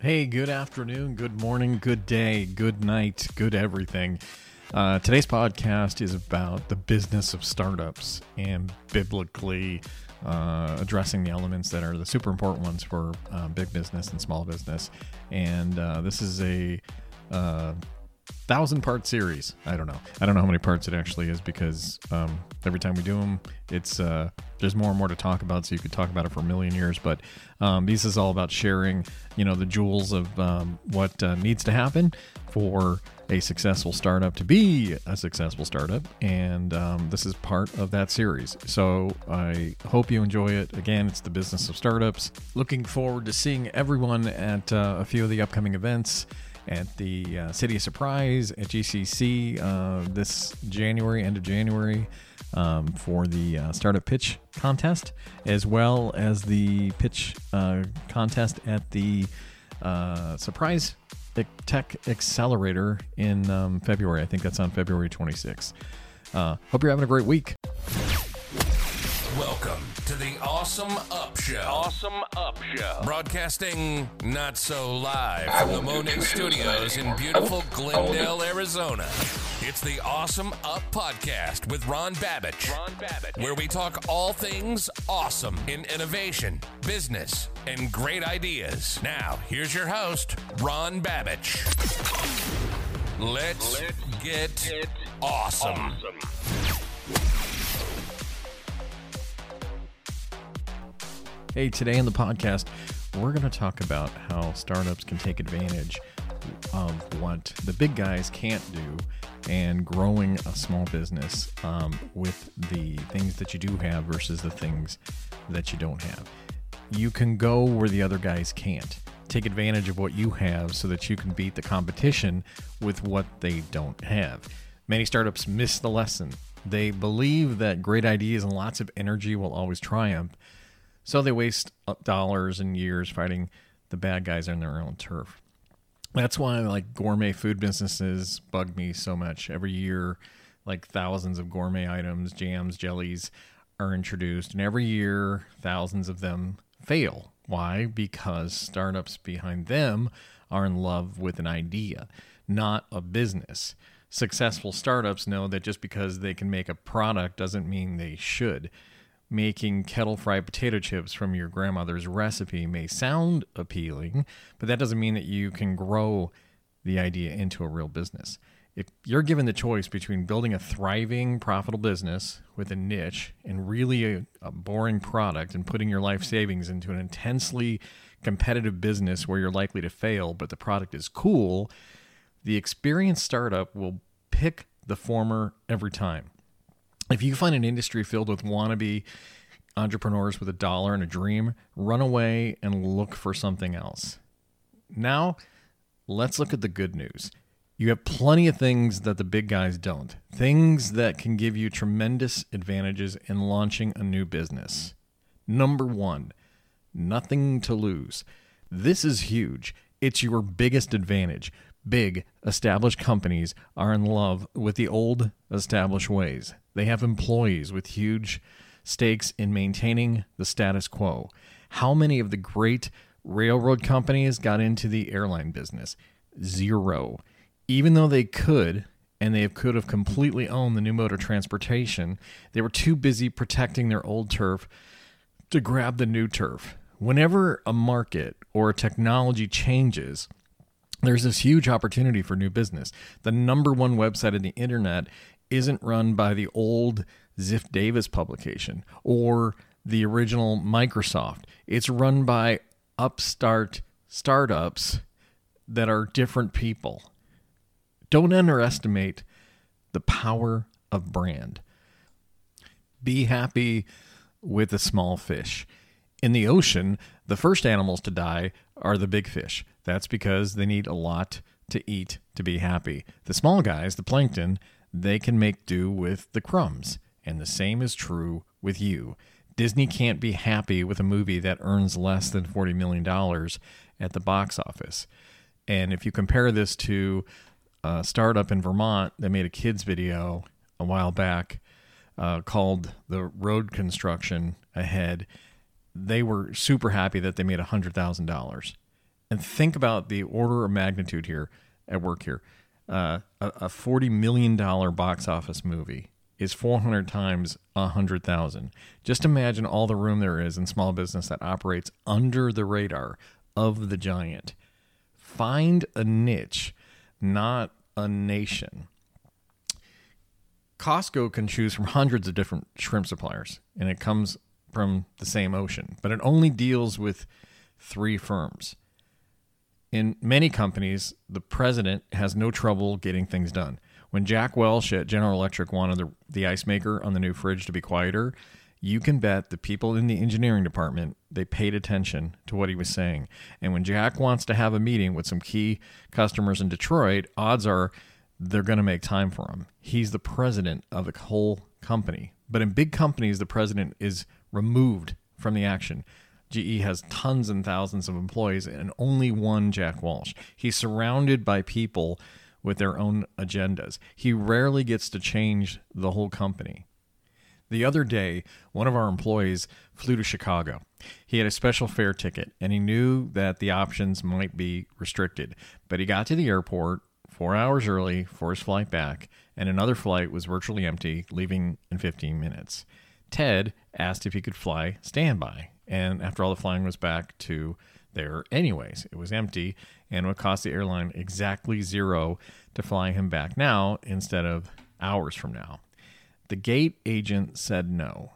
Hey, good afternoon, good morning, good day, good night, good everything. Uh, today's podcast is about the business of startups and biblically uh, addressing the elements that are the super important ones for uh, big business and small business. And uh, this is a uh, thousand part series. I don't know. I don't know how many parts it actually is because um, every time we do them, it's uh, there's more and more to talk about. So you could talk about it for a million years. But um, this is all about sharing, you know, the jewels of um, what uh, needs to happen for a successful startup to be a successful startup. And um, this is part of that series. So I hope you enjoy it. Again, it's the business of startups. Looking forward to seeing everyone at uh, a few of the upcoming events at the uh, City of Surprise at GCC uh, this January, end of January, um, for the uh, startup pitch contest, as well as the pitch uh, contest at the uh, Surprise Tech Accelerator in um, February. I think that's on February 26th. Uh, hope you're having a great week. Welcome to the Awesome Up Show. Awesome Up Show. Broadcasting not so live from the Monet Studios in beautiful Glendale, Arizona. It's the Awesome Up Podcast with Ron Babich. Ron Babich. Where we talk all things awesome in innovation, business, and great ideas. Now, here's your host, Ron Babich. Let's, Let's get, get awesome. awesome. Hey, today in the podcast, we're going to talk about how startups can take advantage of what the big guys can't do and growing a small business um, with the things that you do have versus the things that you don't have. You can go where the other guys can't. Take advantage of what you have so that you can beat the competition with what they don't have. Many startups miss the lesson. They believe that great ideas and lots of energy will always triumph, so they waste uh, dollars and years fighting the bad guys on their own turf. That's why like gourmet food businesses bug me so much. Every year, like thousands of gourmet items, jams, jellies are introduced, and every year thousands of them fail. Why? Because startups behind them are in love with an idea, not a business. Successful startups know that just because they can make a product doesn't mean they should making kettle fried potato chips from your grandmother's recipe may sound appealing, but that doesn't mean that you can grow the idea into a real business. If you're given the choice between building a thriving, profitable business with a niche and really a, a boring product and putting your life savings into an intensely competitive business where you're likely to fail, but the product is cool, the experienced startup will pick the former every time if you find an industry filled with wannabe entrepreneurs with a dollar and a dream, run away and look for something else. Now, let's look at the good news. You have plenty of things that the big guys don't, things that can give you tremendous advantages in launching a new business. Number one, nothing to lose. This is huge. It's your biggest advantage. Big, established companies are in love with the old, established ways. They have employees with huge stakes in maintaining the status quo. How many of the great railroad companies got into the airline business? Zero. Even though they could, and they could have completely owned the new mode of transportation, they were too busy protecting their old turf to grab the new turf. Whenever a market or a technology changes, there's this huge opportunity for new business. The number one website on the internet isn't run by the old Ziff Davis publication or the original Microsoft. It's run by upstart startups that are different people. Don't underestimate the power of brand. Be happy with a small fish. In the ocean, the first animals to die are the big fish. That's because they need a lot to eat to be happy. The small guys, the plankton, they can make do with the crumbs. And the same is true with you. Disney can't be happy with a movie that earns less than $40 million at the box office. And if you compare this to a startup in Vermont that made a kids video a while back uh, called The Road Construction Ahead, they were super happy that they made $100,000. And think about the order of magnitude here at work here. Uh, a, a $40 million box office movie is 400 times 100,000. Just imagine all the room there is in small business that operates under the radar of the giant. Find a niche, not a nation. Costco can choose from hundreds of different shrimp suppliers, and it comes from the same ocean, but it only deals with three firms. In many companies, the president has no trouble getting things done. When Jack Welch at General Electric wanted the, the ice maker on the new fridge to be quieter, you can bet the people in the engineering department they paid attention to what he was saying. And when Jack wants to have a meeting with some key customers in Detroit, odds are they're going to make time for him. He's the president of the whole company. But in big companies, the president is removed from the action. GE has tons and thousands of employees and only one Jack Welch. He's surrounded by people with their own agendas. He rarely gets to change the whole company. The other day, one of our employees flew to Chicago. He had a special fare ticket and he knew that the options might be restricted, but he got to the airport four hours early for his flight back, and another flight was virtually empty, leaving in 15 minutes. Ted asked if he could fly standby, and after all, the flying was back to there anyways. It was empty and would cost the airline exactly zero to fly him back now instead of hours from now. The gate agent said no.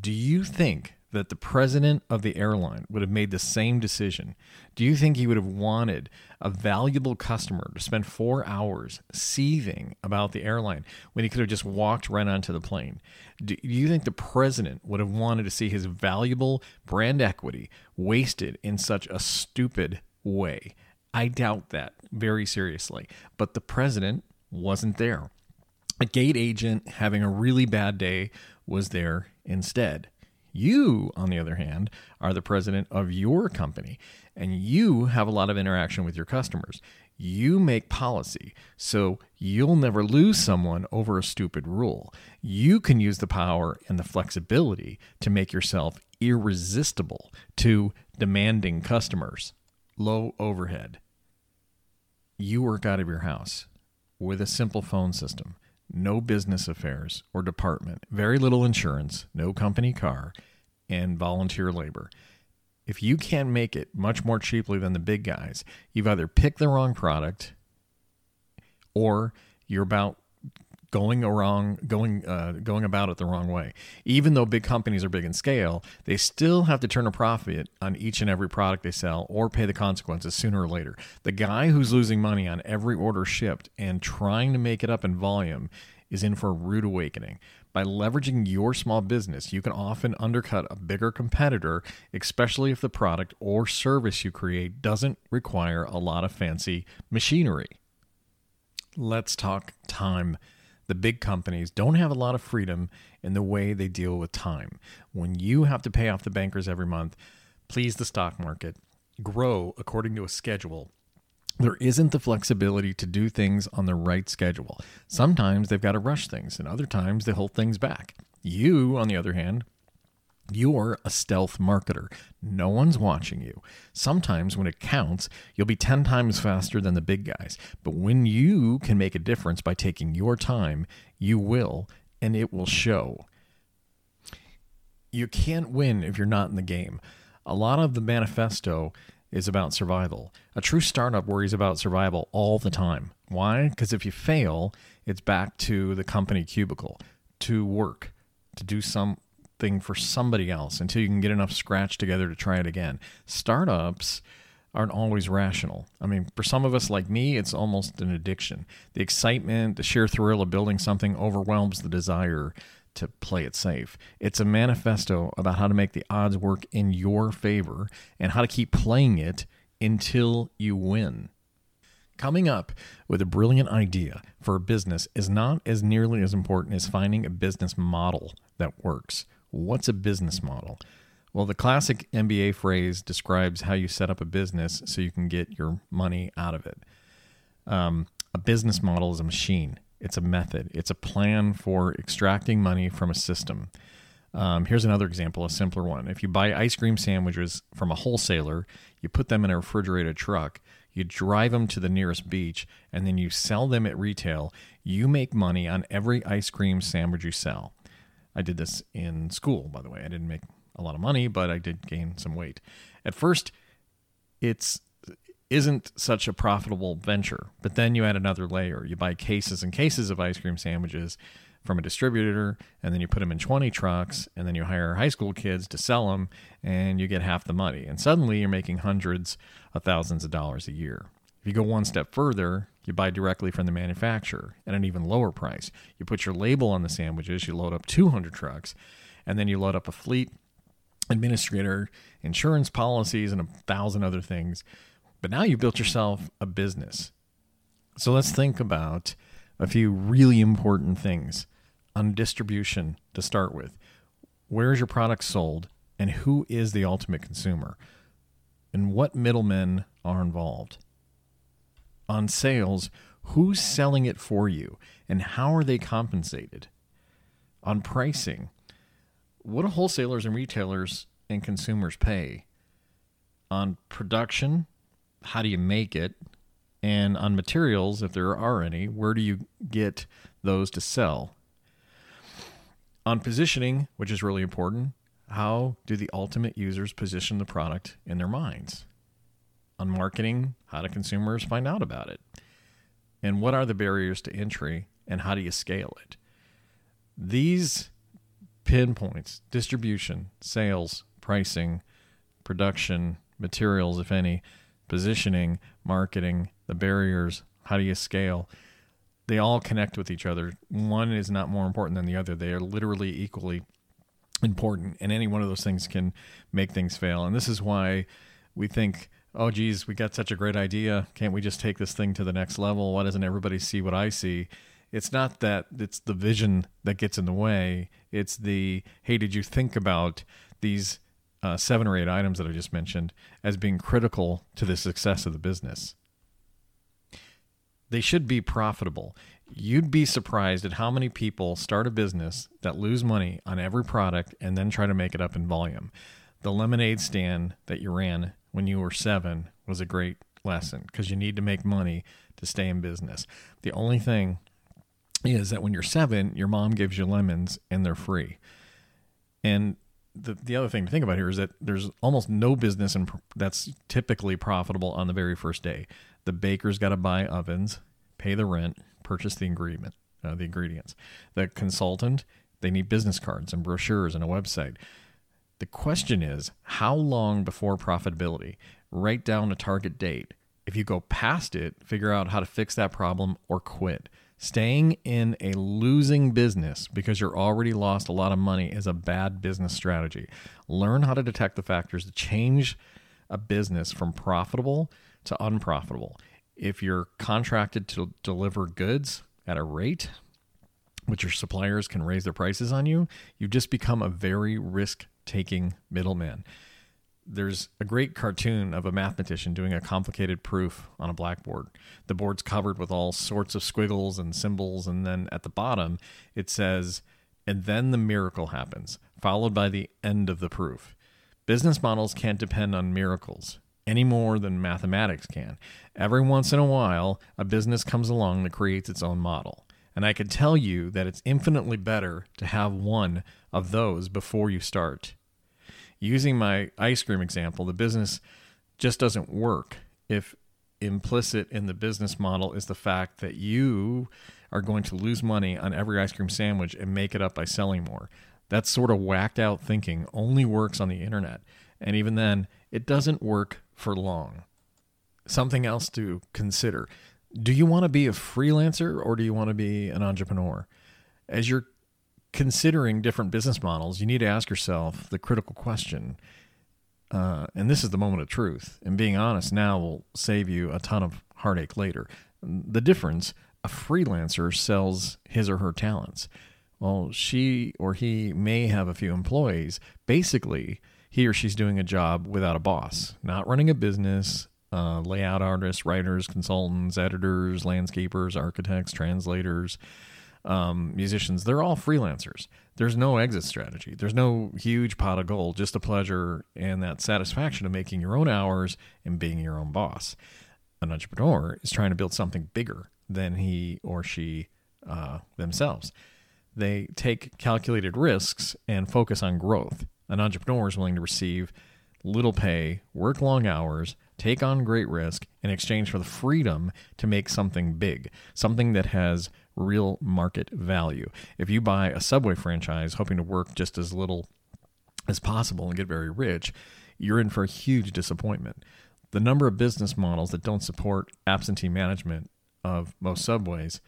Do you think that the president of the airline would have made the same decision? Do you think he would have wanted a valuable customer to spend four hours seething about the airline when he could have just walked right onto the plane? Do you think the president would have wanted to see his valuable brand equity wasted in such a stupid way? I doubt that very seriously. But the president wasn't there. A gate agent having a really bad day was there instead. You, on the other hand, are the president of your company and you have a lot of interaction with your customers. You make policy, so you'll never lose someone over a stupid rule. You can use the power and the flexibility to make yourself irresistible to demanding customers. Low overhead. You work out of your house with a simple phone system no business affairs or department, very little insurance, no company car, and volunteer labor. If you can't make it much more cheaply than the big guys, you've either picked the wrong product or you're about going wrong going uh, going about it the wrong way. Even though big companies are big in scale they still have to turn a profit on each and every product they sell or pay the consequences sooner or later. The guy who's losing money on every order shipped and trying to make it up in volume is in for a rude awakening by leveraging your small business you can often undercut a bigger competitor especially if the product or service you create doesn't require a lot of fancy machinery. Let's talk time. The big companies don't have a lot of freedom in the way they deal with time. When you have to pay off the bankers every month, please the stock market, grow according to a schedule, there isn't the flexibility to do things on the right schedule. Sometimes they've got to rush things, and other times they hold things back. You, on the other hand, you're a stealth marketer. No one's watching you. Sometimes when it counts, you'll be 10 times faster than the big guys. But when you can make a difference by taking your time, you will, and it will show. You can't win if you're not in the game. A lot of the manifesto is about survival. A true startup worries about survival all the time. Why? Because if you fail, it's back to the company cubicle to work, to do something for somebody else until you can get enough scratch together to try it again. Startups aren't always rational. I mean, for some of us like me, it's almost an addiction. The excitement, the sheer thrill of building something overwhelms the desire to play it safe. It's a manifesto about how to make the odds work in your favor and how to keep playing it until you win. Coming up with a brilliant idea for a business is not as nearly as important as finding a business model that works. What's a business model? Well, the classic MBA phrase describes how you set up a business so you can get your money out of it. Um, a business model is a machine, it's a method, it's a plan for extracting money from a system. Um, here's another example, a simpler one. If you buy ice cream sandwiches from a wholesaler, you put them in a refrigerated truck, you drive them to the nearest beach, and then you sell them at retail. You make money on every ice cream sandwich you sell. I did this in school, by the way. I didn't make a lot of money, but I did gain some weight. At first, it's isn't such a profitable venture. But then you add another layer. You buy cases and cases of ice cream sandwiches from a distributor, and then you put them in 20 trucks, and then you hire high school kids to sell them, and you get half the money. And suddenly you're making hundreds of thousands of dollars a year. If you go one step further, you buy directly from the manufacturer at an even lower price. You put your label on the sandwiches, you load up 200 trucks, and then you load up a fleet administrator, insurance policies, and a thousand other things. But now you've built yourself a business. So let's think about a few really important things on distribution to start with. Where is your product sold, and who is the ultimate consumer? And what middlemen are involved? On sales, who's selling it for you, and how are they compensated? On pricing, what do wholesalers and retailers and consumers pay? On production, how do you make it? And on materials, if there are any, where do you get those to sell? On positioning, which is really important, how do the ultimate users position the product in their minds? On marketing, how do consumers find out about it? And what are the barriers to entry and how do you scale it? These pinpoints distribution, sales, pricing, production, materials, if any, positioning, marketing, the barriers, how do you scale? They all connect with each other. One is not more important than the other. They are literally equally important, and any one of those things can make things fail. And this is why we think, oh, geez, we got such a great idea. Can't we just take this thing to the next level? Why doesn't everybody see what I see? It's not that it's the vision that gets in the way. It's the, hey, did you think about these uh, seven or eight items that I just mentioned as being critical to the success of the business. They should be profitable. You'd be surprised at how many people start a business that lose money on every product and then try to make it up in volume. The lemonade stand that you ran when you were seven was a great lesson because you need to make money to stay in business. The only thing is that when you're seven, your mom gives you lemons and they're free. And the, the other thing to think about here is that there's almost no business in, that's typically profitable on the very first day. The baker's got to buy ovens, pay the rent, purchase the ingredient, uh, the ingredients. The consultant, they need business cards and brochures and a website. The question is, how long before profitability? Write down a target date. If you go past it, figure out how to fix that problem or quit. Staying in a losing business because you're already lost a lot of money is a bad business strategy. Learn how to detect the factors that change a business from profitable to unprofitable. If you're contracted to deliver goods at a rate which your suppliers can raise their prices on you, you just become a very risk taking middleman there's a great cartoon of a mathematician doing a complicated proof on a blackboard. The board's covered with all sorts of squiggles and symbols, and then at the bottom it says, and then the miracle happens, followed by the end of the proof. Business models can't depend on miracles any more than mathematics can. Every once in a while, a business comes along that creates its own model. And I can tell you that it's infinitely better to have one of those before you start using my ice cream example, the business just doesn't work if implicit in the business model is the fact that you are going to lose money on every ice cream sandwich and make it up by selling more. That sort of whacked out thinking only works on the internet. And even then, it doesn't work for long. Something else to consider. Do you want to be a freelancer or do you want to be an entrepreneur? As you're considering different business models, you need to ask yourself the critical question. Uh, and this is the moment of truth. And being honest now will save you a ton of heartache later. The difference a freelancer sells his or her talents. Well, she or he may have a few employees. Basically, he or she's doing a job without a boss, not running a business. Uh, layout artists, writers, consultants, editors, landscapers, architects, translators, um, musicians, they're all freelancers. There's no exit strategy. There's no huge pot of gold, just the pleasure and that satisfaction of making your own hours and being your own boss. An entrepreneur is trying to build something bigger than he or she uh, themselves. They take calculated risks and focus on growth. An entrepreneur is willing to receive little pay, work long hours, take on great risk in exchange for the freedom to make something big, something that has real market value. If you buy a Subway franchise hoping to work just as little as possible and get very rich, you're in for a huge disappointment. The number of business models that don't support absentee management of most subways,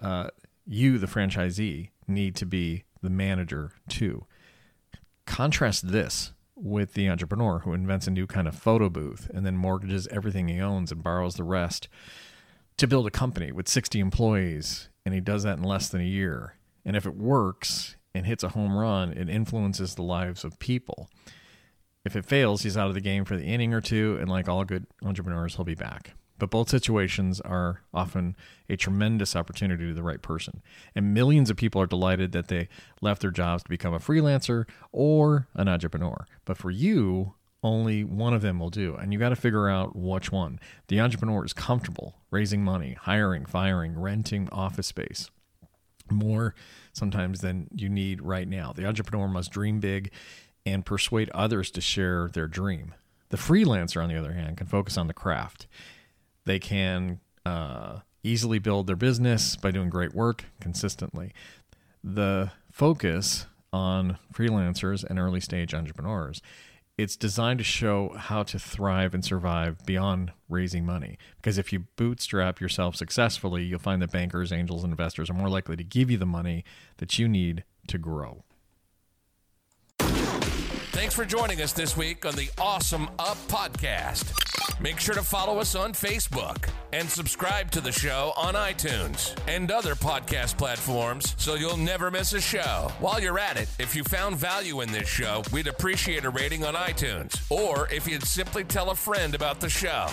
uh, you, the franchisee, need to be the manager too. Contrast this with the entrepreneur who invents a new kind of photo booth and then mortgages everything he owns and borrows the rest to build a company with 60 employees. And he does that in less than a year. And if it works and hits a home run, it influences the lives of people. If it fails, he's out of the game for the inning or two. And like all good entrepreneurs, he'll be back. But both situations are often a tremendous opportunity to the right person. And millions of people are delighted that they left their jobs to become a freelancer or an entrepreneur. But for you, only one of them will do. And you got to figure out which one. The entrepreneur is comfortable raising money, hiring, firing, renting office space more sometimes than you need right now. The entrepreneur must dream big and persuade others to share their dream. The freelancer, on the other hand, can focus on the craft. They can uh, easily build their business by doing great work consistently. The focus on freelancers and early stage entrepreneurs it's designed to show how to thrive and survive beyond raising money. Because if you bootstrap yourself successfully, you'll find that bankers, angels, and investors are more likely to give you the money that you need to grow. Thanks for joining us this week on the Awesome Up Podcast. Make sure to follow us on Facebook and subscribe to the show on iTunes and other podcast platforms so you'll never miss a show. While you're at it, if you found value in this show, we'd appreciate a rating on iTunes or if you'd simply tell a friend about the show.